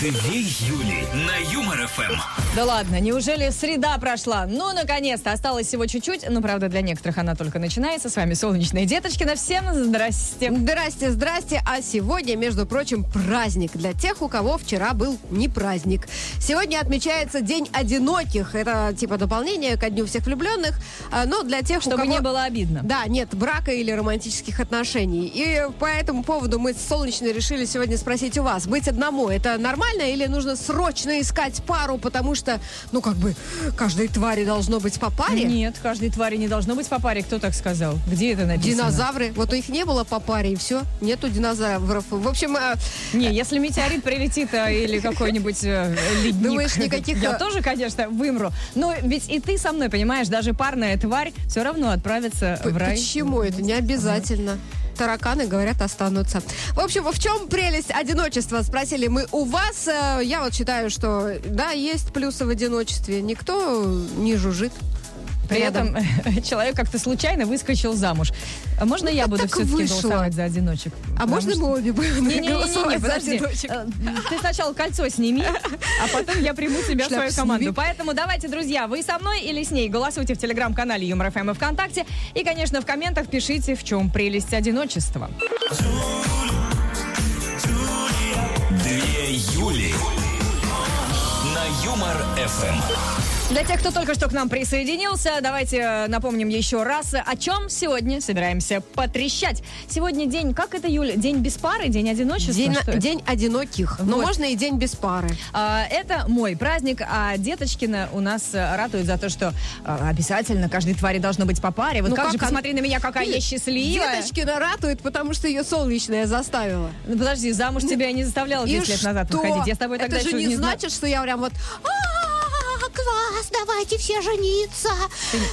Две Юли на Юмор ФМ. Да ладно, неужели среда прошла? Ну, наконец-то, осталось всего чуть-чуть. Ну, правда, для некоторых она только начинается. С вами Солнечная Деточкина. Всем здрасте. Здрасте, здрасте. А сегодня, между прочим, праздник для тех, у кого вчера был не праздник. Сегодня отмечается День одиноких. Это типа дополнение ко Дню всех влюбленных. А, Но для тех, Чтобы кого... не было обидно. Да, нет брака или романтических отношений. И по этому поводу мы с Солнечной решили сегодня спросить у вас. Быть одному, это нормально или нужно срочно искать пару, потому что, ну, как бы, каждой твари должно быть по паре? Нет, каждой твари не должно быть по паре. Кто так сказал? Где это написано? Динозавры. Вот у них не было по паре, и все. Нету динозавров. В общем, э, Не, если метеорит прилетит а, или какой-нибудь э, ледник. Думаешь, никаких, Я э, тоже, конечно, вымру. Но ведь и ты со мной, понимаешь, даже парная тварь все равно отправится п- в рай. почему это? Не обязательно. Тараканы, говорят, останутся. В общем, в чем прелесть одиночества? Спросили мы у вас. Э, Я вот считаю, что да, есть плюсы в одиночестве. Никто не жужжит. При рядом. этом человек как-то случайно выскочил замуж. А можно я буду так все-таки вышло. голосовать за одиночек? А можно что- мы обе будем Не-не-не, голосовать за подожди. одиночек? Э, Ты сначала кольцо сними, а потом я приму тебя в свою команду. сними. Поэтому давайте, друзья, вы со мной или с ней? Голосуйте в телеграм-канале Юмор ФМ и ВКонтакте. И, конечно, в комментах пишите, в чем прелесть одиночества. Две Юли на Юмор ФМ. Для тех, кто только что к нам присоединился, давайте э, напомним еще раз, о чем сегодня собираемся потрещать. Сегодня день, как это, Юля? День без пары, день одиночества? День, день одиноких. Но Вот. можно и день без пары. А, Это мой праздник, а Деточкина у нас э, ратует за то, что э, обязательно каждой твари должно быть по паре. Вот Ну как, как же, она- посмотри на меня, какая я счастливая. Деточкина ратует, потому что ее солнечная заставила. Ну, подожди, замуж тебя я не заставляла 10 И лет назад выходить. Я с тобой тогда Это же не зна- значит, что я прям вот «А, класс, давайте все жениться.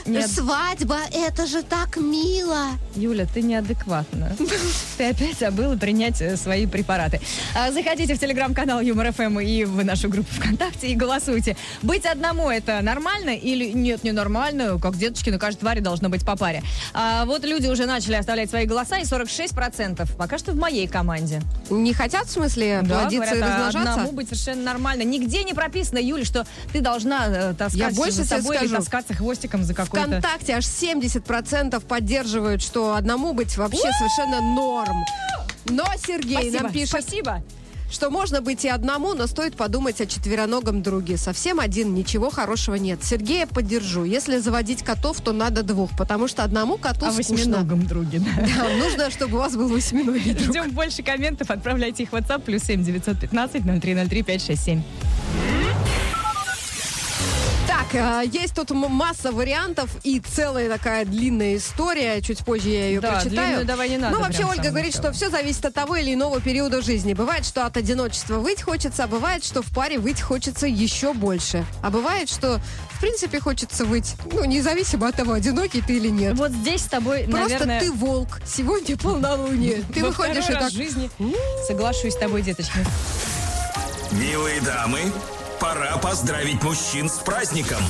Не- Свадьба, это же так мило. Юля, ты неадекватна. Ты опять забыла принять э, свои препараты. А, Заходите в телеграм-канал Юмор ФМ и в нашу группу ВКонтакте и голосуйте. Быть одному это нормально или нет, не нормально? Как деточки, на каждой твари должно быть по паре. А вот люди уже начали оставлять свои голоса, и 46% пока что в моей команде. Не хотят, в смысле, Да, плодиться и говорят, а размножаться? одному быть совершенно нормально. Нигде не прописано, Юля, что ты должна э, таскать Я больше за собой или скажу. таскаться хвостиком за какой-то... ВКонтакте аж 70% поддерживают, что одному быть вообще совершенно норм. Но Сергей Спасибо, нам пишет, спасибо. что можно быть и одному, но стоит подумать о четвероногом друге. Совсем один, ничего хорошего нет. Сергея поддержу. Если заводить котов, то надо двух, потому что одному коту О скучно. восьминогом друге, да. Да, нужно, чтобы у вас был восьминогий друг. Ждем больше комментов, отправляйте их в WhatsApp, плюс 7 915 0303 567. Так, э, есть тут масса вариантов и целая такая длинная история. Чуть позже я ее Да, прочитаю. длинную давай не надо Ну, вообще, Ольга говорит, начала. что все зависит от того или иного периода жизни. Бывает, что от одиночества выть хочется, а бывает, что в паре выть хочется еще больше. А бывает, что в принципе хочется выть, ну, независимо от того, одинокий ты или нет. Вот здесь с тобой, Просто наверное, ты волк. Сегодня полнолуние. Ты во выходишь и так... жизни соглашусь с тобой, деточка. Милые дамы, пора поздравить мужчин с праздником.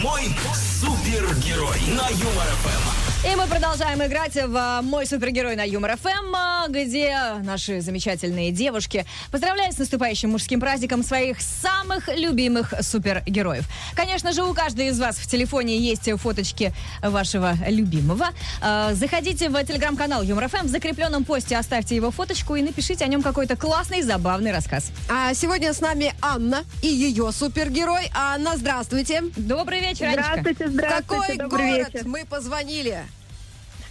Мой супергерой на Юмор ФМ. И мы продолжаем играть в а, «Мой супергерой» на Юмор ФМ, а, где наши замечательные девушки поздравляют с наступающим мужским праздником своих самых любимых супергероев. Конечно же, у каждой из вас в телефоне есть фоточки вашего любимого. А, Заходите в телеграм-канал Юмор ФМ, в закрепленном посте оставьте его фоточку и напишите о нем какой-то классный, забавный рассказ. А сегодня с нами Анна и ее супергерой. Анна, здравствуйте. Добрый вечер, Анечка. Здравствуйте, В здравствуйте, какой добрый город вечер. мы позвонили?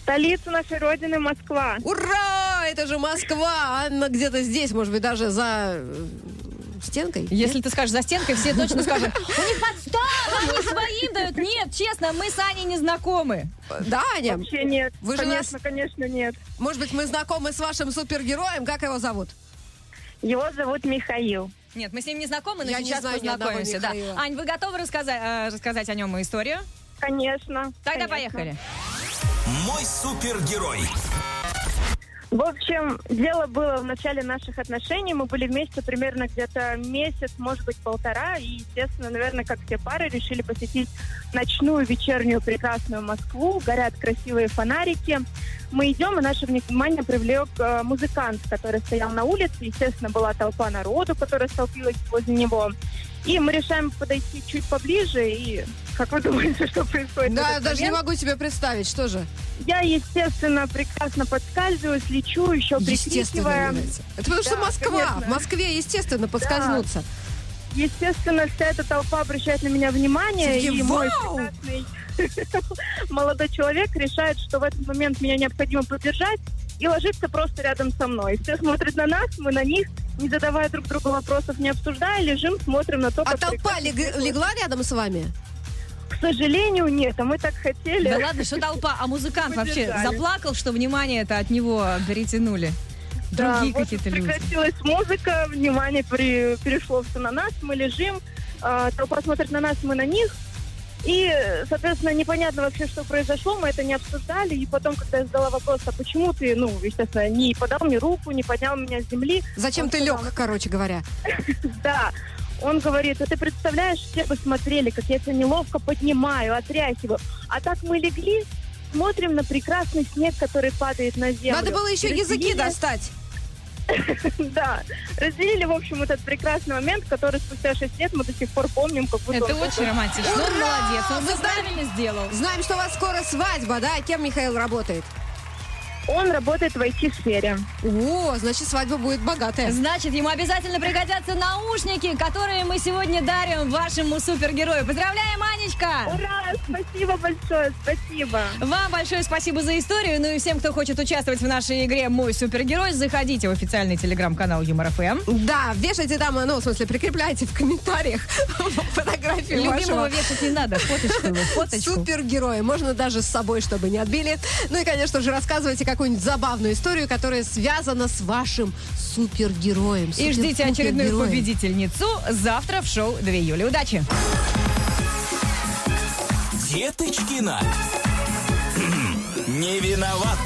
Столица нашей Родины Москва. Ура! Это же Москва! Анна где-то здесь, может быть, даже за э, стенкой. Если ты скажешь за стенкой, все точно скажут, у них подстава, они своим дают. Нет, честно, мы с Аней не знакомы. Да, Аня? Вообще нет. Вы же конечно, нас- конечно, нет. Может быть, мы знакомы с вашим супергероем? Как его зовут? Его зовут Михаил. Нет, мы с ним не знакомы, но Я не сейчас знаю ни одного познакомимся. Да. Ань, вы готовы рассказать, э, рассказать о нем историю? Конечно. Тогда конечно. поехали. Мой супергерой. В общем, дело было в начале наших отношений. Мы были вместе примерно где-то месяц, может быть, полтора. И, естественно, наверное, как все пары, решили посетить ночную, вечернюю, прекрасную Москву. Горят красивые фонарики. Мы идем, и наше внимание привлек э, музыкант, который стоял на улице. Естественно, была толпа народу, которая столпилась возле него. И мы решаем подойти чуть поближе, и как вы думаете, что происходит? Да, этот даже не момент? могу себе представить, что же. Я, естественно, прекрасно подскальзываюсь, лечу, еще прикрикивая. Это потому что Да, Москва. конечно. В Москве, естественно, подскользнуться. Естественно, вся эта толпа обращает на меня внимание, Такие, и мой «Вау!» прекрасный молодой человек решает, что в этот момент меня необходимо поддержать и ложится просто рядом со мной. Все смотрят на нас, мы на них, не задавая друг другу вопросов, не обсуждая, лежим, смотрим на то, А как толпа прекрасно лег- легла рядом с вами? К сожалению, нет, а мы так хотели. Да ладно, что толпа, а музыкант вообще заплакал, что внимание это от него перетянули. Да, Другие вот какие-то люди. прекратилась музыка, внимание при- перешло все на нас, мы лежим, э, толпа смотрит на нас, мы на них. И, соответственно, непонятно вообще, что произошло, мы это не обсуждали. И потом, когда я задала вопрос, а почему ты, ну, естественно, не подал мне руку, не поднял меня с земли, Зачем Он ты сказал, лег, короче говоря? да, он говорит, а ты представляешь, все бы смотрели, как я тебя неловко поднимаю, отряхиваю. А так мы легли, смотрим на прекрасный снег, который падает на землю. Надо было еще языки Разделили- достать. Да, разделили, в общем, этот прекрасный момент, который спустя 6 лет мы до сих пор помним, как будто... Это очень романтично. Он Ура! молодец, он правильно сделал. Знаем, что у вас скоро свадьба, да? Кем Михаил работает? Он работает в IT-сфере. О, значит, свадьба будет богатая. Значит, ему обязательно пригодятся наушники, которые мы сегодня дарим вашему супергерою. Поздравляем, Анечка! Ура! Спасибо большое, спасибо. Вам большое спасибо за историю. Ну и всем, кто хочет участвовать в нашей игре «Мой супергерой», заходите в официальный телеграм-канал Юмор ФМ. Да, вешайте там, ну, в смысле, прикрепляйте в комментариях фотографию Любимого вашего вешать не надо, фоточку его, фоточку. супергероя. Можно даже с собой, чтобы не отбили. Ну и, конечно же, рассказывайте какую-нибудь забавную историю, которая связана с вашим супергероем. И ждите очередную победительницу завтра в шоу 2 июля. Удачи! Деточкина. Не виноват.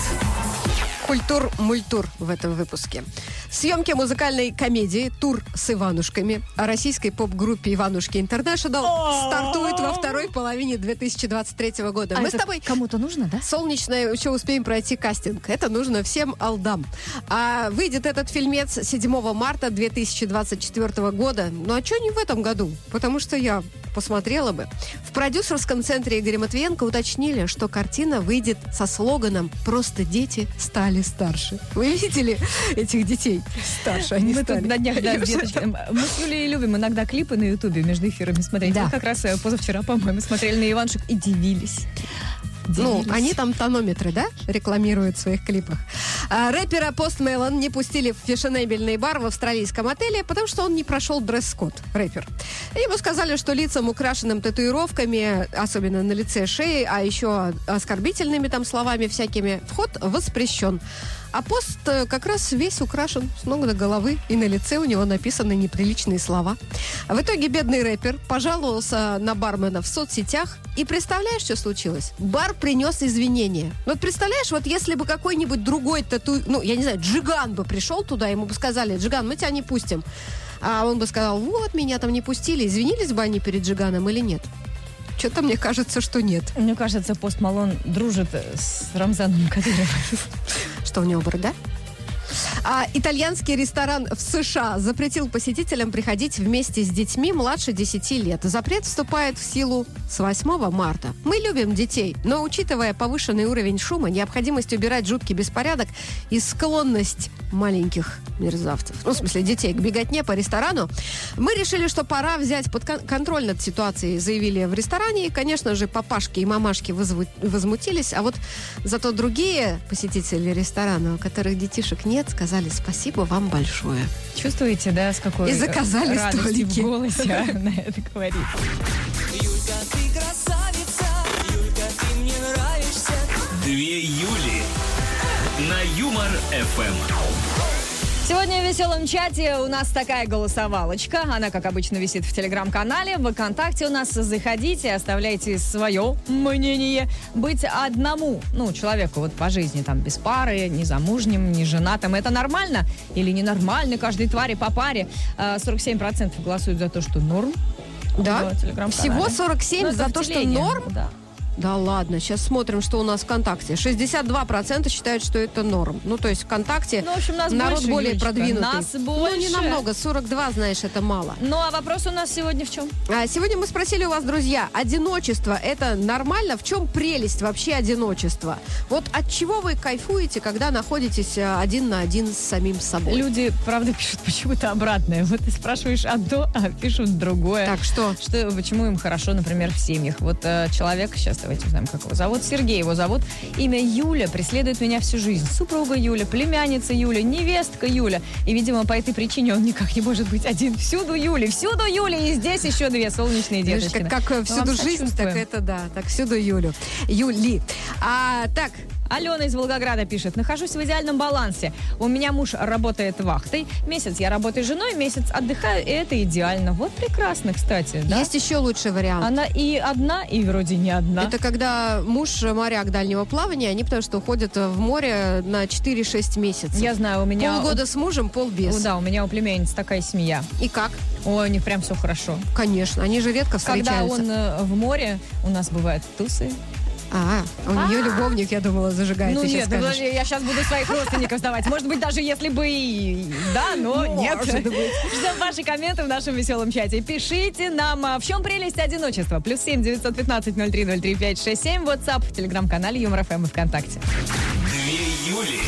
Культур-мультур в этом выпуске. Съемки музыкальной комедии «Тур с Иванушками» о российской поп-группе «Иванушки Интернешнл» стартует во второй половине 2023 года. А Мы с тобой кому-то нужно, да? Солнечное еще успеем пройти кастинг. Это нужно всем алдам. А выйдет этот фильмец 7 марта 2024 года. Ну а что не в этом году? Потому что я посмотрела бы. В продюсерском центре Игоря Матвиенко уточнили, что картина выйдет со слоганом «Просто дети стали старше». Вы видели этих детей? Старше они мы стали. тут на днях, да. Мы с Юлей любим иногда клипы на Ютубе между эфирами смотреть. Да. Мы как раз э, позавчера, по-моему, смотрели на Иваншек и дивились. Ну, Дивились. они там тонометры, да, рекламируют в своих клипах. А, рэпера Пост Мелон не пустили в фешенебельный бар в австралийском отеле, потому что он не прошел дресс-код, рэпер. Ему сказали, что лицам, украшенным татуировками, особенно на лице шеи, а еще оскорбительными там словами всякими, вход воспрещен. А пост э, как раз весь украшен с ног до головы, и на лице у него написаны неприличные слова. В итоге бедный рэпер пожаловался на бармена в соцсетях, и представляешь, что случилось? Бар принес извинения. Вот представляешь, вот если бы какой-нибудь другой тату... Ну, я не знаю, Джиган бы пришел туда, ему бы сказали, Джиган, мы тебя не пустим. А он бы сказал, вот, меня там не пустили. Извинились бы они перед Джиганом или нет? Что-то мне кажется, что нет. Мне кажется, Пост Малон дружит э, с Рамзаном Кадыровым. Что у него борода? А итальянский ресторан в США запретил посетителям приходить вместе с детьми младше 10 лет. Запрет вступает в силу с 8 марта. Мы любим детей, но учитывая повышенный уровень шума, необходимость убирать жуткий беспорядок и склонность маленьких мерзавцев, ну, в смысле детей, к беготне по ресторану, мы решили, что пора взять под кон- контроль над ситуацией, заявили в ресторане. И, конечно же, папашки и мамашки возмутились, а вот зато другие посетители ресторана, у которых детишек нет, сказали спасибо вам большое. Чувствуете, да, с какой И заказали столики. в голосе она это говорит. Юлька, ты красавица, Юлька, ты мне нравишься. Две Юли на Юмор ФМ. Сегодня в веселом чате у нас такая голосовалочка. Она, как обычно, висит в телеграм-канале. В ВКонтакте у нас заходите, оставляйте свое мнение. Быть одному, ну, человеку вот по жизни, там, без пары, не замужним, не женатым, это нормально или ненормально? Каждой твари по паре. А, 47% голосуют за то, что норм. Да? Всего 47 Ну, за то, что норм? Да. Да ладно, сейчас смотрим, что у нас ВКонтакте. 62% считают, что это норм. Ну, то есть ВКонтакте Ну, в общем, нас народ больше, более Юлечка, продвинутый. нас Ну, не больше. намного, 42, знаешь, это мало. Ну, а вопрос у нас сегодня в чем? А сегодня мы спросили у вас, друзья, одиночество это нормально? В чем прелесть вообще одиночества? Вот от чего вы кайфуете, когда находитесь э, один на один с самим собой? Люди, правда, пишут почему-то обратное. Вот ты спрашиваешь одно, а пишут другое. Так что? Что, почему им хорошо, например, в семьях? Вот э, человек, сейчас давайте узнаем, как его зовут. Сергей его зовут. Имя Юля преследует меня всю жизнь. Супруга Юля, племянница Юля, невестка Юля. И, видимо, по этой причине он никак не может быть один. Всюду Юля, всюду Юля. И здесь еще две солнечные деточки. как, как, э, Мы всюду жизнь, так это да, так всюду Юлю. Юли. А, так, Алена из Волгограда пишет. Нахожусь в идеальном балансе. У меня муж работает вахтой. Месяц я работаю женой, месяц отдыхаю, и это идеально. Вот прекрасно, кстати. Да? есть еще лучший вариант. Она и одна, и вроде не одна. Это когда муж моряк дальнего плавания, они потому что уходят в море на 4-6 месяцев. Я знаю, у меня... Полгода с мужем, пол без. Да, у меня у племянницы такая семья. И как? Ой, у них прям все хорошо. Конечно, они же редко Когда встречаются. он э, в море, у нас бывают тусы. А, у нее любовник, я думала, зажигает. ну нет, ну, я сейчас буду своих родственников сдавать. Может быть, даже если бы и да, но нет. Ждем ваши комменты в нашем веселом чате. Пишите нам, а, в чем прелесть одиночества. Плюс семь девятьсот пятнадцать ноль три ноль три пять шесть семь. WhatsApp в телеграм-канале Юмор ФМ и ВКонтакте. Две Юли.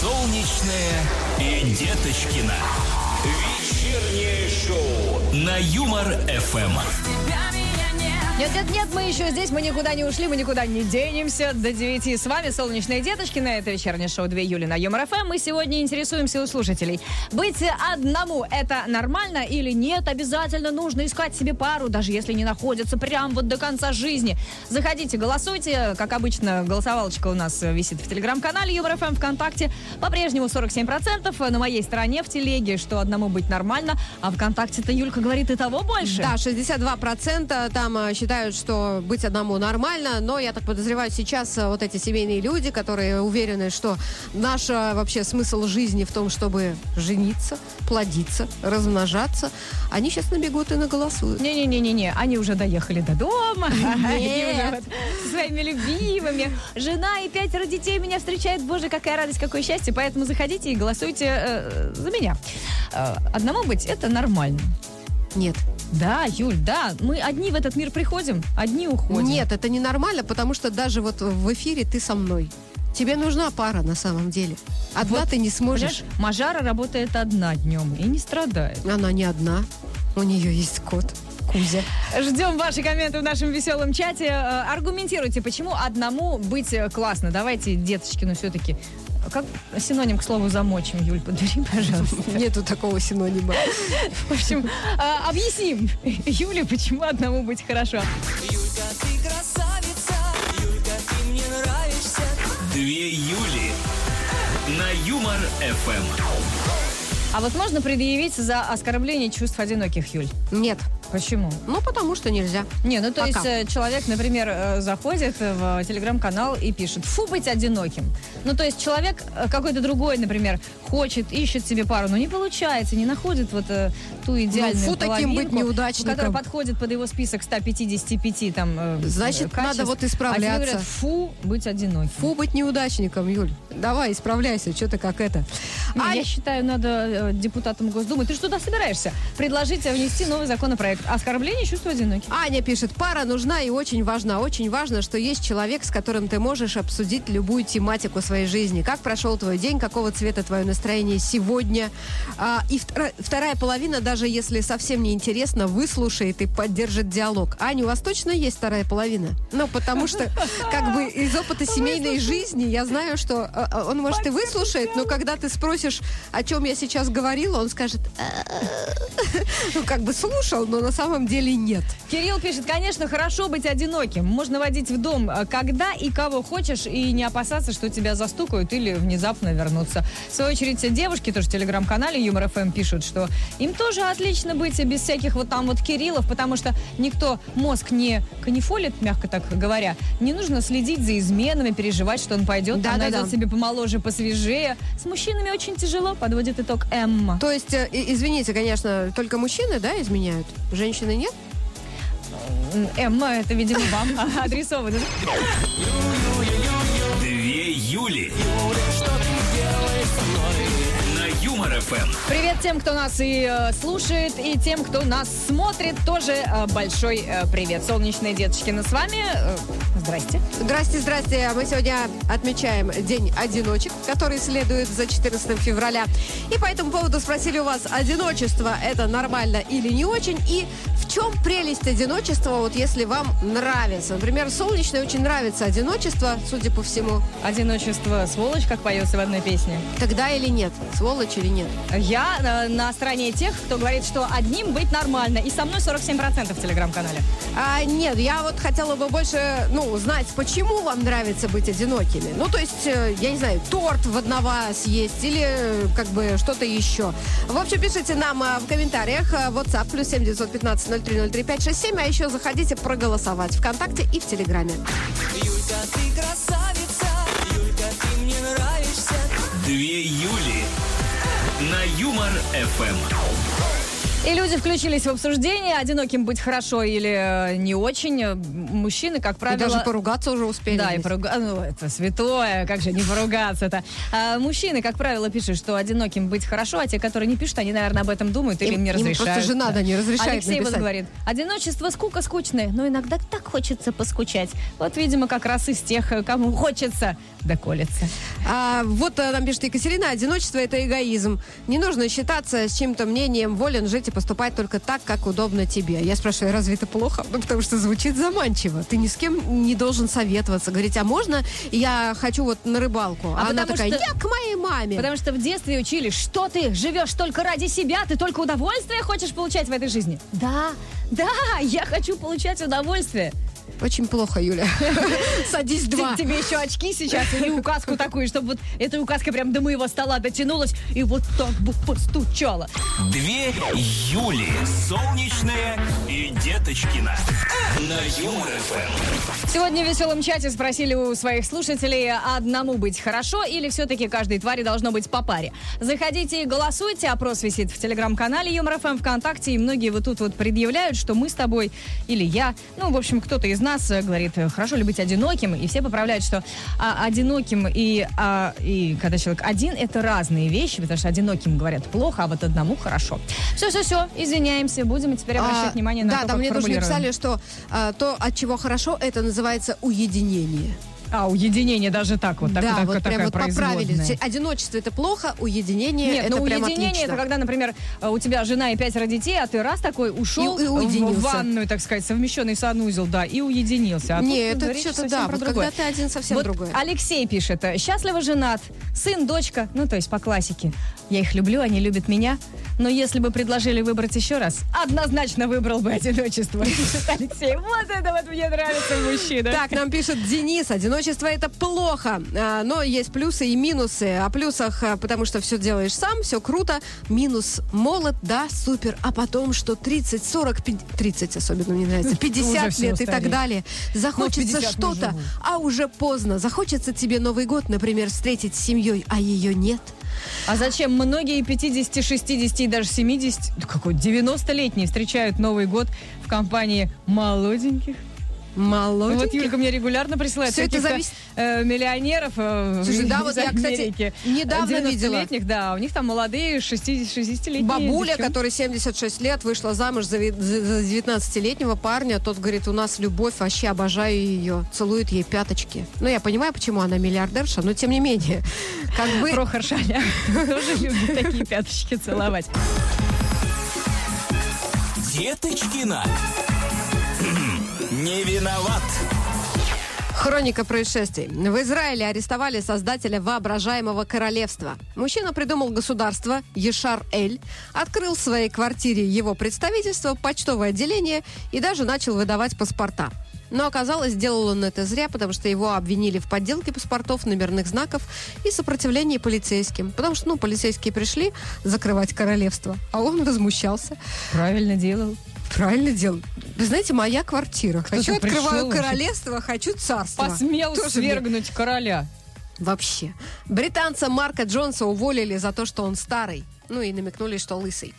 Солнечная и Деточкина. Вечернее шоу на Юмор ФМ. Нет, нет, нет, мы еще здесь, мы никуда не ушли, мы никуда не денемся. До 9 с вами «Солнечные деточки» на это вечернее шоу 2 июля на Юмор ФМ. Мы сегодня интересуемся у слушателей. Быть одному – это нормально или нет? Обязательно нужно искать себе пару, даже если не находится прям вот до конца жизни. Заходите, голосуйте. Как обычно, голосовалочка у нас висит в телеграм-канале Юмор ФМ ВКонтакте. По-прежнему 47% на моей стороне в телеге, что одному быть нормально. А ВКонтакте-то Юлька говорит и того больше. Да, 62% там э, считают, что быть одному нормально, но я так подозреваю, сейчас э, вот эти семейные люди, которые уверены, что наш э, вообще смысл жизни в том, чтобы жениться, плодиться, размножаться, они сейчас набегут и наголосуют. Не-не-не-не, они уже доехали до дома. Они уже со своими любимыми. Жена и пятеро детей меня встречают. Боже, какая радость, какое счастье. Поэтому заходите и голосуйте э, за меня. Одному быть это нормально. Нет. Да, Юль, да. Мы одни в этот мир приходим, одни уходим. Нет, это не нормально, потому что даже вот в эфире ты со мной. Тебе нужна пара на самом деле. Одна Вот, ты не сможешь. Мажара работает одна днем и не страдает. Она не одна. У нее есть кот. Кузя. Ждем ваши комменты в нашем веселом чате. Э, Аргументируйте, почему одному быть э, классно. Давайте, деточки, ну все-таки... Как синоним к слову замочим, Юль, подбери, пожалуйста. Нету такого синонима. В общем, э, объясним Юле, почему одному быть хорошо. Юлька, ты красавица, Юлька, ты мне нравишься. Две Юли на Юмор ФМ. А вот можно предъявить за оскорбление чувств одиноких, Юль? Нет. Почему? Ну, потому что нельзя. Не, ну то Пока. есть э, человек, например, э, заходит в телеграм-канал и пишет «фу, быть одиноким». Ну то есть человек э, какой-то другой, например, хочет, ищет себе пару, но не получается, не находит вот э, ту идеальную Ну, фу, таким быть неудачником. Которая подходит под его список 155 там э, Значит, э, качеств. надо вот А исправляться. говорят «фу, быть одиноким». Фу, быть неудачником, Юль. Давай, исправляйся, что ты как это. Не, Аня- Я считаю, надо э, депутатам Госдумы. Ты что туда собираешься? Предложить э, внести новый законопроект. Оскорбление чувства одиноких. Аня пишет, пара нужна и очень важна. Очень важно, что есть человек, с которым ты можешь обсудить любую тематику своей жизни. Как прошел твой день, какого цвета твое настроение сегодня. А, и втора- вторая половина, даже если совсем не интересно, выслушает и поддержит диалог. Аня, у вас точно есть вторая половина? Ну, потому что, как бы, из опыта семейной жизни я знаю, что а, а, он, может, и выслушает, но когда ты спросишь, о чем я сейчас говорила, он скажет, «А, ну, как бы слушал, но на самом деле нет. Кирилл пишет, конечно, хорошо быть одиноким. Можно водить в дом э, когда и кого хочешь, и не опасаться, что тебя застукают или внезапно вернутся. В свою очередь, девушки тоже в телеграм-канале Юмор ФМ пишут, что им тоже отлично быть без всяких вот там вот Кириллов, потому что никто мозг не канифолит, мягко так говоря. Не нужно следить за изменами, переживать, что он пойдет, там Да-да-да. найдет себе помоложе, посвежее. С мужчинами очень тяжело, подводит итог Эмма. То есть, э, извините, конечно, только мужчины, да, изменяют? Женщины нет? М, Эмма, это, видимо, вам адресовано. Две Юли. На Юмор ФМ. Привет тем, кто нас и э, слушает, и тем, кто нас смотрит. Тоже э, большой э, привет. Солнечные деточкины с вами. Э, здрасте. Здрасте, здрасте. Мы сегодня отмечаем День одиночек, который следует за 14 февраля. И по этому поводу спросили у вас, одиночество это нормально или не очень? И в чем прелесть одиночества, вот если вам нравится? Например, Солнечной очень нравится одиночество, судя по всему. Одиночество сволочь, как поется в одной песне. Тогда или нет? Сволочь или нет? Я э, на стороне тех, кто говорит, что одним быть нормально. И со мной 47% в телеграм-канале. А, нет, я вот хотела бы больше, ну, узнать, почему вам нравится быть одинокими. Ну, то есть, э, я не знаю, торт в одного съесть или э, как бы что-то еще. В общем, пишите нам э, в комментариях э, WhatsApp плюс 7 915 0303 567, а еще заходите проголосовать ВКонтакте и в Телеграме. Юлька, ты красавица, Юлька, ты мне нравишься. Две Юли. Юмор ФМ. И люди включились в обсуждение, одиноким быть хорошо или э, не очень. Мужчины, как И правило... даже поругаться уже успели. Да, и поругаться. Ну, это святое, как же не поругаться-то. А, мужчины, как правило, пишут, что одиноким быть хорошо, а те, которые не пишут, они, наверное, об этом думают или Им- им не им разрешают. просто жена, да, не разрешает Алексей вот написать. говорит, одиночество скука скучная, но иногда так хочется поскучать. Вот, видимо, как раз из тех, э, кому хочется, доколется. А, вот э, нам пишет Екатерина, одиночество это эгоизм. Не нужно считаться с чьим-то мнением, волен жить и поступать только так, как удобно тебе. Я спрашиваю, разве это плохо? Ну, потому что звучит заманчиво. Ты ни с кем не должен советоваться. Говорить, а можно я хочу вот на рыбалку? А, А она такая, что- я к моей маме. Потому что в детстве учили, что ты живешь только ради себя, ты только удовольствие хочешь получать в этой жизни. Да, да, я хочу получать удовольствие. Очень плохо, Юля. Садись два. Тебе еще очки сейчас или указку такую, чтобы вот эта указка прям до моего стола дотянулась и вот так бы постучала. Две Юли. Солнечная и Деточкина. На Юмор ФМ. Сегодня в веселом чате спросили у своих слушателей, одному быть хорошо или все-таки каждой твари должно быть по паре. Заходите и голосуйте, опрос висит в телеграм-канале Юмор ФМ ВКонтакте, и многие вот тут вот предъявляют, что мы с тобой или я, ну, в общем, кто-то из нас э, говорит, э, хорошо ли быть одиноким, и все поправляют, что а, одиноким и, а, и когда человек один, это разные вещи, потому что одиноким говорят плохо, а вот одному хорошо. Все-все-все, извиняемся, будем теперь обращать А, внимание на да, то, там как мне тоже написали, что а, то, от чего хорошо, это называется уединение. А, уединение даже так вот, так, да, так- вот такая прям вот поправили. Одиночество это плохо, уединение Нет, это ну прям уединение отлично. это когда, например, э, у тебя жена и пятеро детей, а ты раз такой ушел И- и уединился. в ванную, так сказать, совмещенный санузел, да, и уединился. А тут Не, это говоришь что-то да, вот другое. когда ты один совсем Вот другое. Алексей пишет, счастливо женат, сын, дочка, ну то есть по классике. Я их люблю, они любят меня, но если бы предложили выбрать еще раз, однозначно выбрал бы одиночество. Пишет Алексей, вот это вот мне нравится мужчина. Так, нам пишет Денис, одиночество это плохо, А, но есть плюсы и минусы. О плюсах, а, потому что все делаешь сам, все круто. Минус молод, да, супер. А потом, что 30, 40, 50, 30 особенно мне нравится, 50 Уже все лет и так далее. Захочется 50 не что-то, а уже поздно. Захочется тебе Новый год, например, встретить с семьей, а ее нет. А зачем многие 50, 60 и даже 70, ну, какой 90-летние встречают Новый год в компании молоденьких? Молоденький. Вот Юлька мне регулярно присылает Всё это зависит- э, миллионеров э, Слушай, да, вот я, кстати, недавно видела. 90-летних, да, у них там молодые 60-летние Бабуля, девчонки. которой 76 лет, вышла замуж за за за 19-летнего парня. Тот говорит, у нас любовь, вообще обожаю ее. Целует ей пяточки. Ну, я понимаю, почему она миллиардерша, но тем не менее. Как бы... Прохор Шаня тоже любит такие пяточки целовать. Деточкина. Не виноват. Хроника происшествий. В Израиле арестовали создателя воображаемого королевства. Мужчина придумал государство Ешар-Эль, открыл в своей квартире его представительство, почтовое отделение и даже начал выдавать паспорта. Но оказалось, сделал он это зря, потому что его обвинили в подделке паспортов, номерных знаков и сопротивлении полицейским. Потому что, ну, полицейские пришли закрывать королевство, а он возмущался. Правильно делал. Правильно делал. Вы знаете, моя квартира. Хочу открываю королевство, хочу царство. Посмел Тоже мне свергнуть короля. Вообще. Британца Марка Джонса уволили за то, что он старый. Ну и намекнули, что лысый.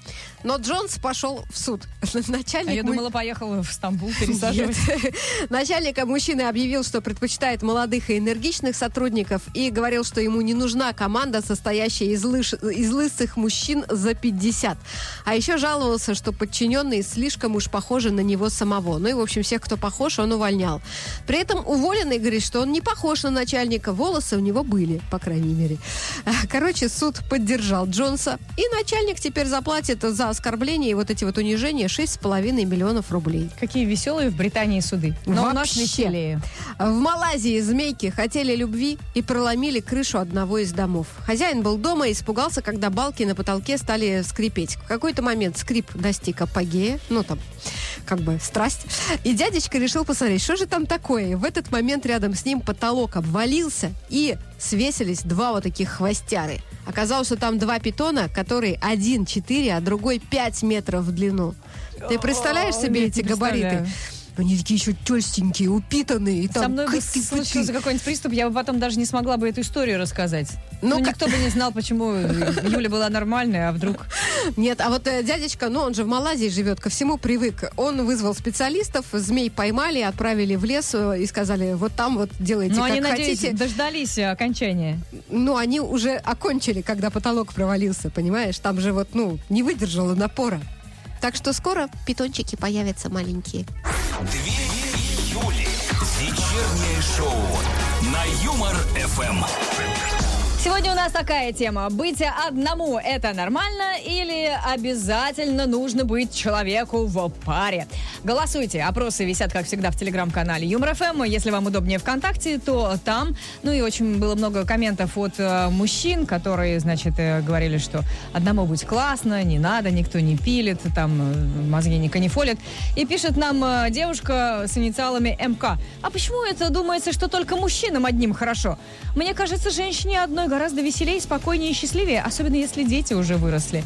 Но Джонс пошел в суд. Начальник А я думала, поехала в Стамбул пересаживать. Начальник мужчины объявил, что предпочитает молодых и энергичных сотрудников и говорил, что ему не нужна команда, состоящая из, лыж- из лысых мужчин за 50. А еще жаловался, что подчиненные слишком уж похожи на него самого. Ну и, в общем, всех, кто похож, он увольнял. При этом уволенный говорит, что он не похож на начальника. Волосы у него были, по крайней мере. Короче, суд поддержал Джонса. И начальник теперь заплатит за оскорбление и вот эти вот унижения 6,5 миллионов рублей. Какие веселые в Британии суды. Но у нас Вообще. веселее. В Малайзии змейки хотели любви и проломили крышу одного из домов. Хозяин был дома и испугался, когда балки на потолке стали скрипеть. В какой-то момент скрип достиг апогея, ну там, как бы страсть. И дядечка решил посмотреть, что же там такое. И в этот момент рядом с ним потолок обвалился и свесились два вот таких хвостяры. Оказалось, что там два питона, которые один 4, а другой 5 метров в длину. Ты представляешь себе нет, эти габариты? Они такие еще тёстенькие, упитанные. И там Со мной бы случился какой-нибудь приступ, я бы потом даже не смогла бы эту историю рассказать. Ну, Ну, как- никто бы не знал, почему Юля была нормальная, а вдруг... Нет, а вот э, дядечка, ну он же в Малайзии живет, ко всему привык. Он вызвал специалистов, змей поймали, отправили в лес э, и сказали, вот там вот делайте Ну, как они, надеюсь, хотите. дождались э, окончания. Ну, они уже окончили, когда потолок провалился, понимаешь? Там же вот, ну, не выдержало напора. Так что скоро питончики появятся маленькие. Две Юли. Вечернее шоу на Юмор ФМ. Сегодня у нас такая тема. Быть одному – это нормально или обязательно нужно быть человеку в паре? Голосуйте. Опросы висят, как всегда, в телеграм-канале Юмор ФМ. Если вам удобнее ВКонтакте, то там. Ну и очень было много комментов от э, мужчин, которые, значит, э, говорили, что одному быть классно, не надо, никто не пилит, там э, мозги не канифолят. И пишет нам э, девушка с инициалами МК. А почему это думается, что только мужчинам одним хорошо? Мне кажется, женщине одной гораздо веселее, спокойнее и счастливее, особенно если дети уже выросли.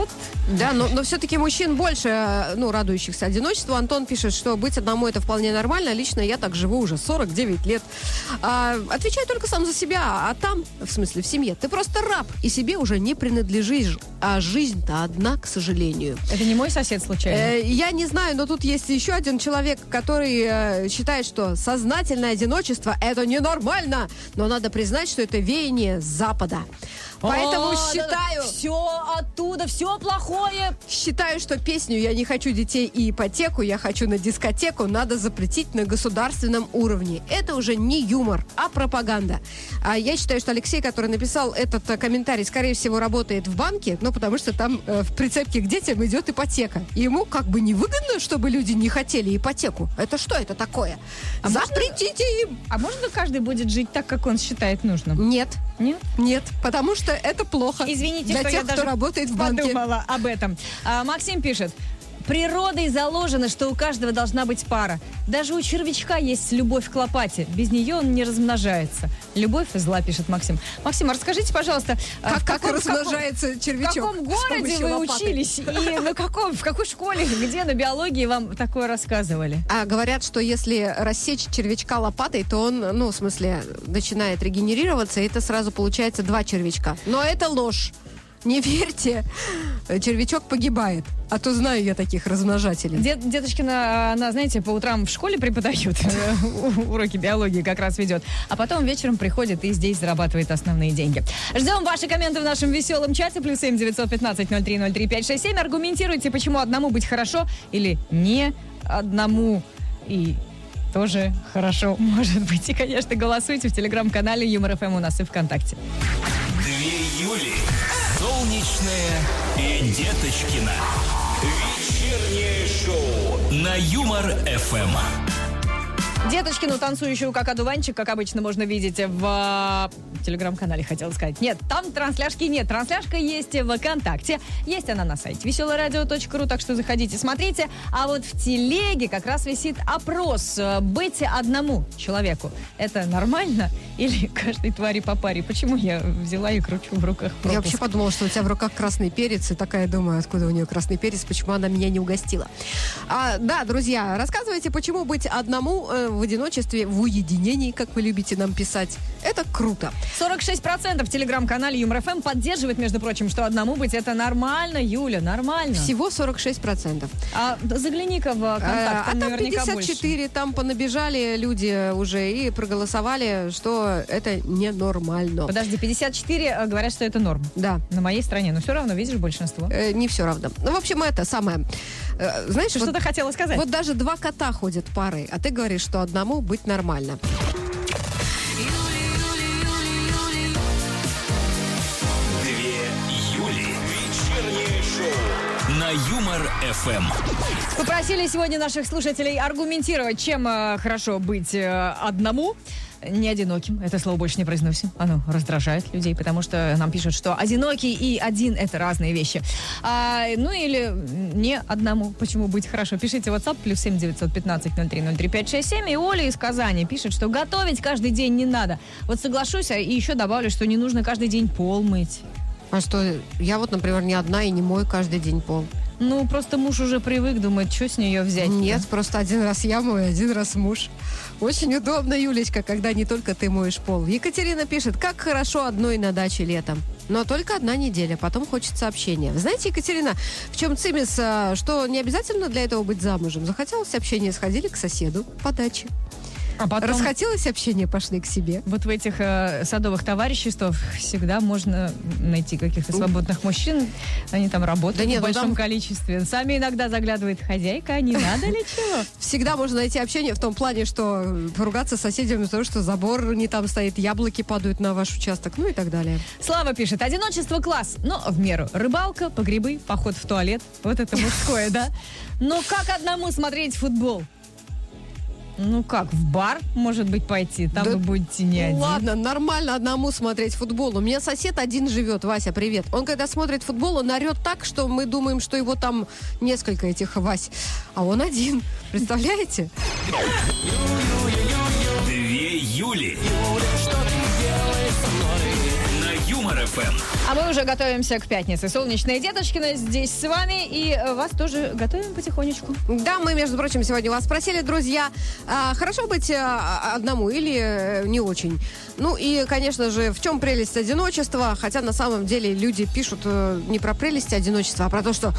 Вот Да, но, но все-таки мужчин больше, э, ну, радующихся одиночеству. Антон пишет, что быть одному это вполне нормально. Лично я так живу уже 49 лет. А, отвечай только сам за себя, а там, в смысле, в семье, ты просто раб, и себе уже не принадлежишь. А жизнь-то одна, к сожалению. это не мой сосед случайно. Э, я не знаю, но тут есть еще один человек, который э, считает, что сознательное одиночество это ненормально, но надо признать, что это веяние Запада. Поэтому считаю, Все оттуда, все плохое. считаю, что песню «Я не хочу детей и ипотеку, я хочу на дискотеку» надо запретить на государственном уровне. Это уже не юмор, а пропаганда. А я считаю, что Алексей, который написал этот э, комментарий, скорее всего, работает в банке, ну, потому что там э, в прицепке к детям идет ипотека. И ему как бы невыгодно, чтобы люди не хотели ипотеку. Это что это такое? А можно- Запретите им! А можно каждый будет жить так, как он считает нужным? Нет, Нет? нет, потому что это плохо. Извините, для что тех, я кто даже работает в банке. подумала об этом. А, Максим пишет. Природой заложено, что у каждого должна быть пара. Даже у червячка есть любовь к лопате. Без нее он не размножается. Любовь зла, пишет Максим. Максим, а расскажите, пожалуйста, а Как, в как каком- в каком- размножается В червячок? каком городе вы лопаты? учились? И на каком, в какой школе, где на биологии вам такое рассказывали? А говорят, что если рассечь червячка лопатой, то он, ну, в смысле, начинает регенерироваться, и это сразу получается два червячка. Но это ложь. Не верьте, червячок погибает. А то знаю я таких размножателей. Дед, деточкина, она, знаете, по утрам в школе преподает, э, уроки биологии как раз ведет, а потом вечером приходит и здесь зарабатывает основные деньги. Ждем ваши комменты в нашем веселом чате, плюс 7 915 0303 567. Аргументируйте, почему одному быть хорошо или не одному. И тоже хорошо может быть. И, конечно, голосуйте в телеграм-канале Юмор ФМ у нас и ВКонтакте. Солнечная и Деточкина. Вечернее шоу на Юмор ФМ. Деточкину, танцующую как одуванчик, как обычно можно видеть в э, телеграм-канале, хотела сказать. Нет, там трансляшки нет. Трансляшка есть в ВКонтакте. Есть она на сайте веселорадио.ру, так что заходите, смотрите. А вот в телеге как раз висит опрос. Э, Быть одному человеку. Это нормально? Или каждой твари по паре? Почему я взяла и кручу в руках Я пропуск? вообще подумала, что у тебя в руках красный перец, и такая думаю, откуда у нее красный перец, почему она меня не угостила. А, да, друзья, рассказывайте, почему быть одному э, в одиночестве, в уединении, как вы любите нам писать, это круто. 46% в телеграм-канале Юмор ФМ поддерживает, между прочим, что одному быть это нормально, Юля, нормально. Всего 46%. А загляни-ка в Э, контакт, а там наверняка 54, там понабежали люди уже и проголосовали, что это ненормально. больше. Подожди, 54 э, говорят, что это норм. Да. На моей стране, но все равно, видишь, большинство. Э, не все равно. Ну, в общем, это самое. Э, знаешь, Ты вот, что-то хотела сказать? вот даже два кота ходят парой, а ты говоришь, что одному быть нормально. На Юмор ФМ. Попросили сегодня наших слушателей аргументировать, чем э, хорошо быть э, одному. Не одиноким. Это слово больше не произносим. Оно раздражает людей, потому что нам пишут, что одинокий и один это разные вещи. А, ну или не одному. Почему быть хорошо? Пишите WhatsApp плюс 7 915 03 03 567. И Оля из Казани пишет, что готовить каждый день не надо. Вот соглашусь, а и еще добавлю, что не нужно каждый день пол мыть. А что, я вот, например, не одна и не мою каждый день пол. Ну, просто муж уже привык, думает, что с нее взять. Нет, просто один раз я мою, один раз муж. Очень удобно, Юлечка, когда не только ты моешь пол. Екатерина пишет, как хорошо одной на даче летом. Но только одна неделя, потом хочется общения. Вы знаете, Екатерина, в чем цимис, а, что не обязательно для этого быть замужем. Захотелось общения, сходили к соседу по даче. А потом... Расхотелось общения, пошли к себе. Вот в этих э, садовых товариществах всегда можно найти каких-то свободных мужчин. Они там работают Да нет, в ну большом там- количестве. Сами иногда заглядывает хозяйка, а не надо ли чего? Всегда можно найти общение в том плане, что поругаться с соседями за то, что забор не там стоит, яблоки падают на ваш участок, ну и так далее. Слава пишет, одиночество класс, но в меру. Рыбалка, погребы, поход в туалет. Вот это мужское, да? Но как одному смотреть футбол? Ну как, в бар, может быть, пойти? Там Да вы будете не Ну один. Ладно, нормально одному смотреть футбол. У меня сосед один живет, Вася, привет. Он когда смотрит футбол, он орет так, что мы думаем, что его там несколько этих Вась. А он один. Представляете? Две Юли. На Юмор ФМ. А мы уже готовимся к пятнице. Солнечная Деточкина здесь с вами. И э, вас тоже готовим потихонечку. Да, мы, между прочим, сегодня вас спросили, друзья, а, хорошо быть а, одному или э, не очень? Ну и, конечно же, в чем прелесть одиночества? Хотя на самом деле люди пишут э, не про прелесть одиночества, а про то, что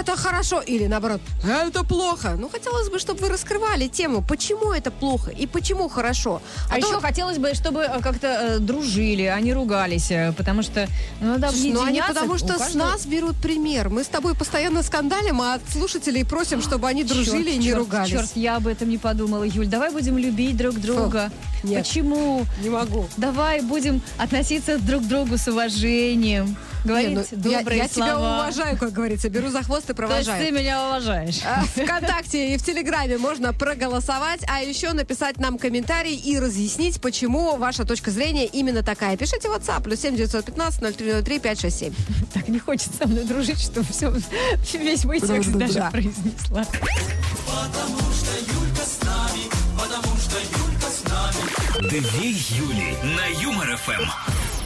это хорошо или наоборот, это плохо. Ну, хотелось бы, чтобы вы раскрывали тему, почему это плохо и почему хорошо. А, то- еще хотелось бы, чтобы э, как-то э, дружили, а не ругались. э, Потому что ну, надо Слушай, ну они объединяться. потому что с каждого- нас берут пример. Мы с тобой постоянно скандалим, а от слушателей просим, чтобы они дружили Черт, и не черт, ругались. Черт, я об этом не подумала, Юль. Давай будем любить друг друга. нет. Почему? Не могу. Давай будем относиться друг к другу с уважением. Говорить Не, ну, я- добрые я, слова. тебя уважаю, как говорится. Беру за хвост и То есть провожаю. ты меня уважаешь. А, ВКонтакте и в Телеграме можно проголосовать, а еще написать нам комментарий и разъяснить, почему ваша точка зрения именно такая. Пишите в WhatsApp, плюс 7 915 003 567. Так не хочется со мной дружить, что все, весь мой текст даже Да. произнесла. Две Юли. На Юмор ФМ.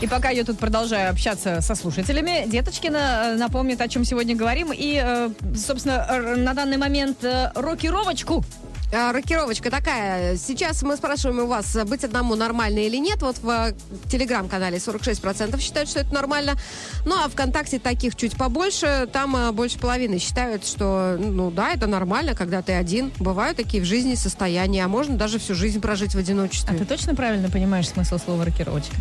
И пока я тут продолжаю общаться со слушателями, Деточкина э, напомнит, о чем сегодня говорим. И, э, собственно, на данный момент э, рокировочку А, Рокировочка такая. Сейчас мы спрашиваем у вас, быть одному нормально или нет. Вот в э, телеграм-канале 46% считают, что это нормально. Ну, а ВКонтакте таких чуть побольше. Там э, больше половины считают, что, ну да, это нормально, когда ты один. Бывают такие в жизни состояния, а можно даже всю жизнь прожить в А одиночестве. ты точно правильно понимаешь смысл слова рокировочка?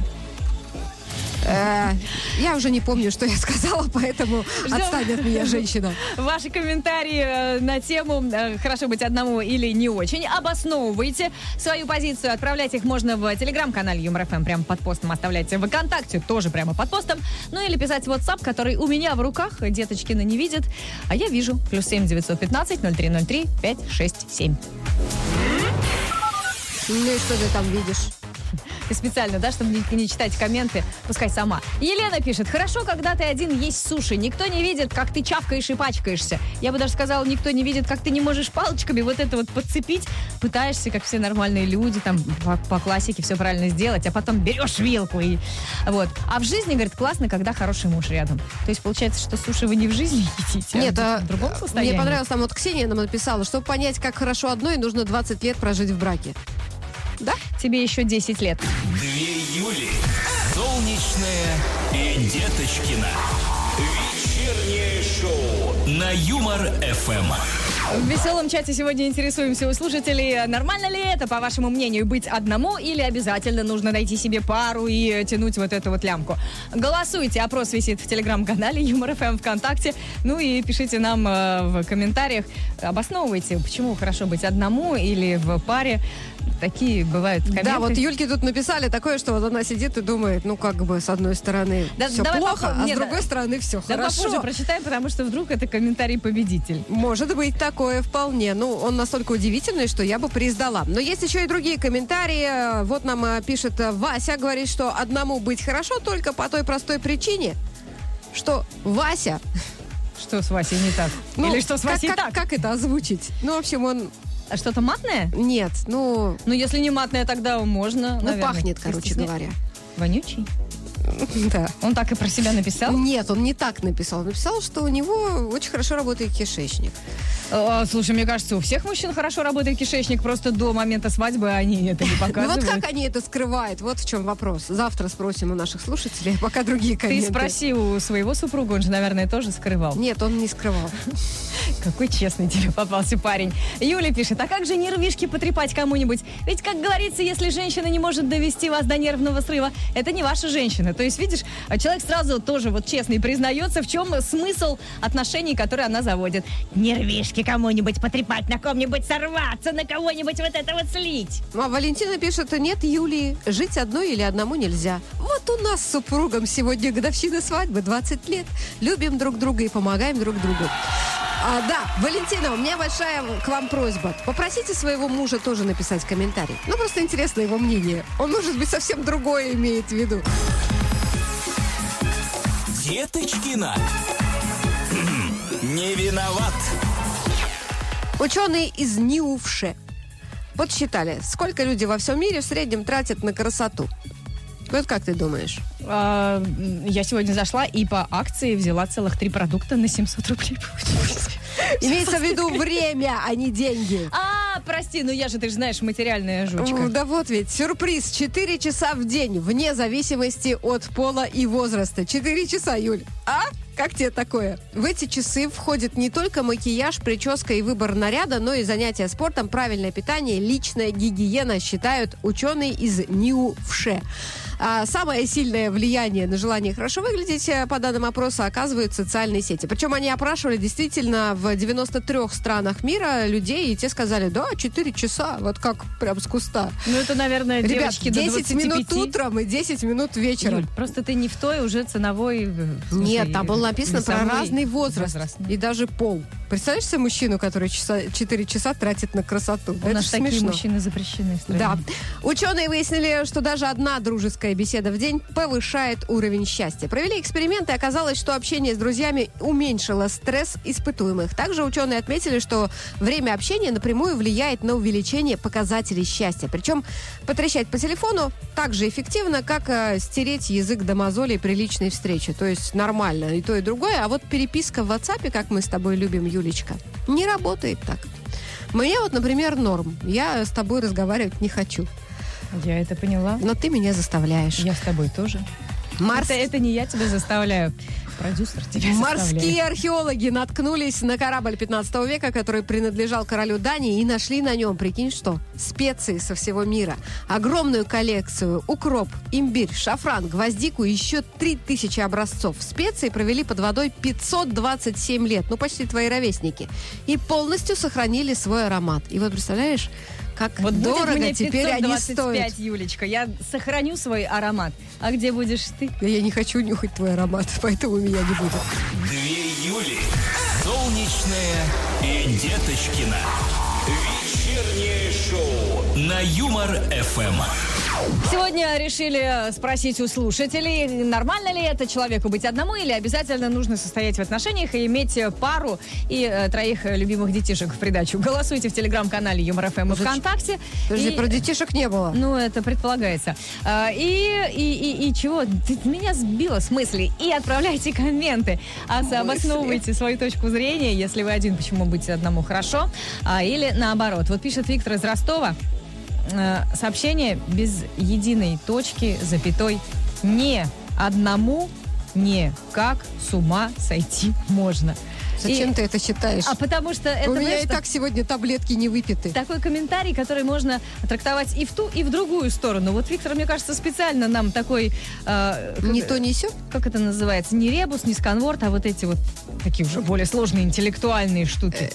Э, я уже не помню, что я сказала, поэтому отстань от меня, женщина. Ваши комментарии э, на тему э, «Хорошо быть одному или не очень». Обосновывайте свою позицию. Отправлять их можно в телеграм-канале Юмор ФМ. Прямо под постом оставляйте. В ВКонтакте тоже прямо под постом. Ну или писать в WhatsApp, который у меня в руках. Деточкина не видит, а я вижу. Плюс семь девятьсот пятнадцать ноль три ноль три пять шесть семь. Ну и что ты там видишь? Ты специально, да, чтобы не, не читать комменты, пускай сама. Елена пишет, хорошо, когда ты один есть суши. Никто не видит, как ты чавкаешь и пачкаешься. Я бы даже сказала, никто не видит, как ты не можешь палочками вот это вот подцепить. Пытаешься, как все нормальные люди, там, по, по классике все правильно сделать, а потом берешь вилку и... Вот. А в жизни, говорит, классно, когда хороший муж рядом. То есть получается, что суши вы не в жизни едите, Нет, а а, в другом состоянии. мне понравилось, там вот Ксения нам написала, чтобы понять, как хорошо одной, нужно 20 лет прожить в браке. Да? Тебе еще 10 лет. Две Юли. Солнечная и Деточкина. Вечернее шоу на Юмор-ФМ. В веселом чате сегодня интересуемся у слушателей, нормально ли это, по вашему мнению, быть одному или обязательно нужно найти себе пару и тянуть вот эту вот лямку. Голосуйте, опрос висит в телеграм-канале Юмор ФМ ВКонтакте. Ну и пишите нам э, в комментариях, обосновывайте, почему хорошо быть одному или в паре. Такие бывают комменты. Да, вот Юльке тут написали такое, что вот она сидит и думает, ну как бы с одной стороны Да, все плохо, попо- а не, с да- другой стороны все Да хорошо. попозже прочитаем, потому что вдруг это комментарий победитель. Может быть такое вполне. Ну, он настолько удивительный, что я бы прииздала. Но есть еще и другие комментарии. Вот нам э, пишет э, Вася, говорит, что одному быть хорошо только по той простой причине, что Вася... Что с Васей не так? ну, или что с как- Васей как, так? Как это озвучить? Ну, в общем, он... А Что-то матное? Нет, ну... Ну, если не матное, тогда можно, Ну, наверное. пахнет, короче стесня- говоря. Вонючий? Да. Он так и про себя написал? Нет, он не так написал. Он написал, что у него очень хорошо работает кишечник. А, слушай, мне кажется, у всех мужчин хорошо работает кишечник, просто до момента свадьбы они это не Ну вот показывают. как они это скрывают? Вот в чем вопрос. Завтра спросим у наших слушателей, а пока другие Ты комменты. спроси у своего супруга, он же, наверное, тоже скрывал. Нет, он не скрывал. Какой честный тебе попался парень. Юля пишет, а как же нервишки потрепать кому-нибудь? Ведь, как говорится, если женщина не может довести вас до нервного срыва, это не ваша женщина. То есть, видишь, а человек сразу тоже вот честный признается, в чем смысл отношений, которые она заводит. Нервишки кому-нибудь потрепать, на ком-нибудь сорваться, на кого-нибудь вот это вот слить. Ну, а Валентина пишет, нет, Юлии, жить одной или одному нельзя. Вот у нас с супругом сегодня годовщина свадьбы, 20 лет. Любим друг друга и помогаем друг другу. А, да, Валентина, у меня большая к вам просьба. Попросите своего мужа тоже написать комментарий. Ну, просто интересно его мнение. Он, может быть, совсем другое имеет в виду. Деточкина. Не виноват. Ученые из Ниувше подсчитали, сколько люди во всем мире в среднем тратят на красоту. Вот как ты думаешь? А, я сегодня зашла и по акции взяла целых три продукта на 700 рублей. Имеется в виду время, а не деньги. А, прости, ну я же, ты же знаешь, материальная жучка. Да вот ведь, сюрприз. 4 часа в день, вне зависимости от пола и возраста. 4 часа, Юль. А? Как тебе такое? В эти часы входит не только макияж, прическа и выбор наряда, но и занятия спортом, правильное питание, личная гигиена, считают ученые из НИУФШЕ. А самое сильное влияние на желание хорошо выглядеть, э, по данным опроса, оказывают социальные сети. Причем они опрашивали действительно в 93 странах мира людей, и те сказали, да, 4 часа, вот как прям с куста. Ну это, наверное, Ребят, девочки до 10 25. минут утром и 10 минут вечером. Юль, просто ты не в той уже ценовой... э, смысле, Нет, там было написано про разный возраст, и даже пол. Представляешь себе мужчину, который часа, 4 часа тратит на красоту? У Это нас такие смешно. мужчины запрещены в стране. Да. Ученые выяснили, что даже одна дружеская беседа в день повышает уровень счастья. Провели эксперименты, оказалось, что общение с друзьями уменьшило стресс испытуемых. Также ученые отметили, что время общения напрямую влияет на увеличение показателей счастья. Причем потрещать по телефону так же эффективно, как э, стереть язык до мозолей при личной встрече. То есть нормально и то, и другое. А вот переписка в WhatsApp, как мы с тобой любим, Юлечка, не работает так. Мне вот, например, норм. Я с тобой разговаривать не хочу. Я это поняла. Но ты меня заставляешь. Я с тобой тоже. Марс- Это, это не я тебя заставляю. Продюсер тебя Морские заставляет. археологи наткнулись на корабль 15 века, который принадлежал королю Дании, и нашли на нем, прикинь что, специи со всего мира. Огромную коллекцию, укроп, имбирь, шафран, гвоздику и еще 3000 образцов. Специи провели под водой 527 лет, ну почти твои ровесники, и полностью сохранили свой аромат. И вот представляешь, как Вот будет дорого мне теперь они 525, стоят. Юлечка. Я сохраню свой аромат. А где будешь ты? Я не хочу нюхать твой аромат, поэтому меня не будет. Две Юли. Солнечная и Деточкина. Вечернее Вечернее шоу на Юмор ФМ. Сегодня решили спросить у слушателей, нормально ли это человеку быть одному или обязательно нужно состоять в отношениях и иметь пару и э, троих любимых детишек в придачу. Голосуйте в телеграм-канале Юмор ФМ и ВКонтакте. Подожди, И- про детишек не было. Ну, это предполагается. А, И, и, и, и чего? Ты меня сбила с мысли. И отправляйте комменты. А обосновывайте свою точку зрения, если вы один, почему быть одному хорошо. А, или наоборот. Вот пишет Виктор из Ростова. Э, Сообщение без единой точки, запятой. Не одному, не как с ума сойти можно. Зачем И- ты это считаешь? А потому что это, У меня знаешь, и так сегодня таблетки не выпиты. такой комментарий, который можно трактовать и в ту, и в другую сторону. Вот Виктор, мне кажется, специально нам такой... э, как, Не то, не сё. Как это называется? Не ребус, не сканворд, а вот эти вот такие уже более сложные интеллектуальные штуки.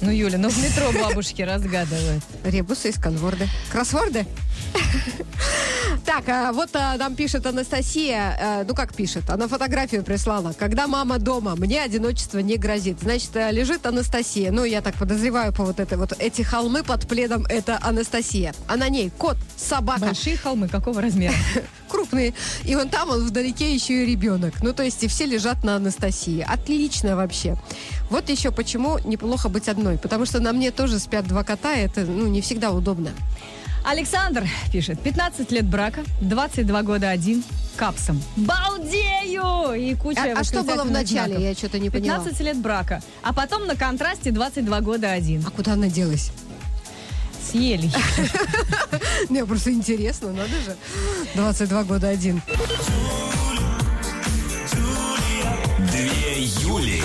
Ну, Юля, ну в метро бабушки разгадывают. Ребусы из конворды. Кроссворды? Так, а вот а, нам пишет Анастасия, э, ну как пишет, она фотографию прислала. Когда мама дома, мне одиночество не грозит. Значит, э, лежит Анастасия. Ну, я так подозреваю по вот этой вот, эти холмы под пледом, это Анастасия. А на ней кот, собака, Большие холмы какого размера? крупные. И вон там, он вдалеке еще и ребенок. Ну, то есть, и все лежат на Анастасии. Отлично вообще. Вот еще почему неплохо быть одной. Потому что на мне тоже спят два кота, это, ну, не всегда удобно. Александр пишет, 15 лет брака, 22 года один, капсом. Балдею! И куча А, а что было в начале? знаков. Я что-то не поняла. 15 лет брака, а потом на контрасте 22 года один. А куда она делась? Съели. Мне просто интересно, надо же. 22 года один. Две Юли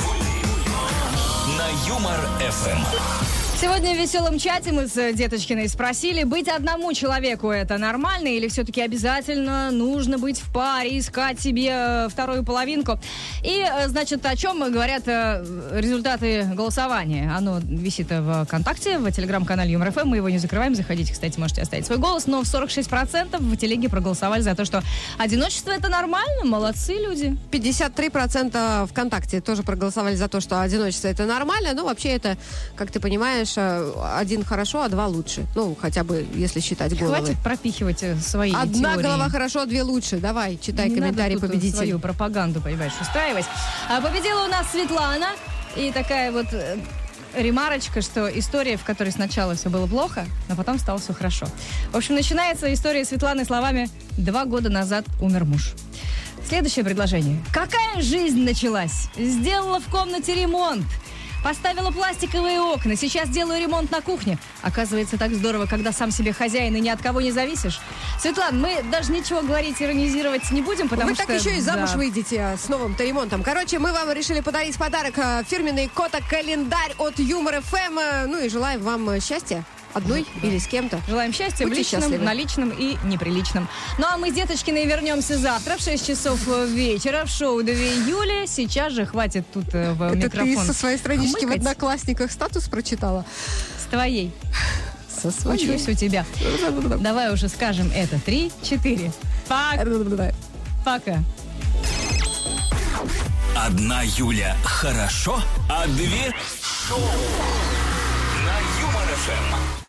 на Юмор ФМ. Сегодня в веселом чате мы с Деточкиной спросили, быть одному человеку это нормально или все-таки обязательно нужно быть в паре, искать себе э, вторую половинку. И, э, значит, о чем говорят э, результаты голосования. Оно висит в ВКонтакте, в телеграм-канале Юмор ФМ. Мы его не закрываем. Заходите, кстати, можете оставить свой голос. Но в 46% в телеге проголосовали за то, что одиночество это нормально. Молодцы люди. 53% ВКонтакте тоже проголосовали за то, что одиночество это нормально. Ну, вообще это, как ты понимаешь, э, один хорошо, а два лучше. Ну, хотя бы, если считать головы. Хватит пропихивать э, свои Одна теории. голова хорошо, две лучше. Давай, читай Не комментарий надо тут победителя. свою пропаганду, понимаешь, устраивать. А победила у нас Светлана. И такая вот э, ремарочка, что история, в которой сначала все было плохо, но потом стало все хорошо. В общем, начинается история Светланы словами «Два года назад умер муж». Следующее предложение. Какая жизнь началась? Сделала в комнате ремонт. Поставила пластиковые окна. Сейчас делаю ремонт на кухне. Оказывается, так здорово, когда сам себе хозяин и ни от кого не зависишь. Светлан, мы даже ничего говорить, иронизировать не будем, потому Вы что... так еще и замуж да. выйдете а, с новым-то ремонтом. Короче, мы вам решили подарить подарок а, фирменный кота-календарь от Юмор ФМ. А, Ну и желаем вам а, счастья. Одной или с кем-то. Желаем счастья в Будьте личном, счастливы. на личном и неприличном. Ну а мы с Деточкиной вернемся завтра в 6 часов вечера в шоу 2 июля. Сейчас же хватит тут э, в Это ты микрофон со своей странички в хмыкать. Одноклассниках статус прочитала? С твоей. Со своей. Учусь у тебя. Давай уже скажем это. Три, четыре. Пак- Пока. Одна Юля хорошо, а две шоу. FM.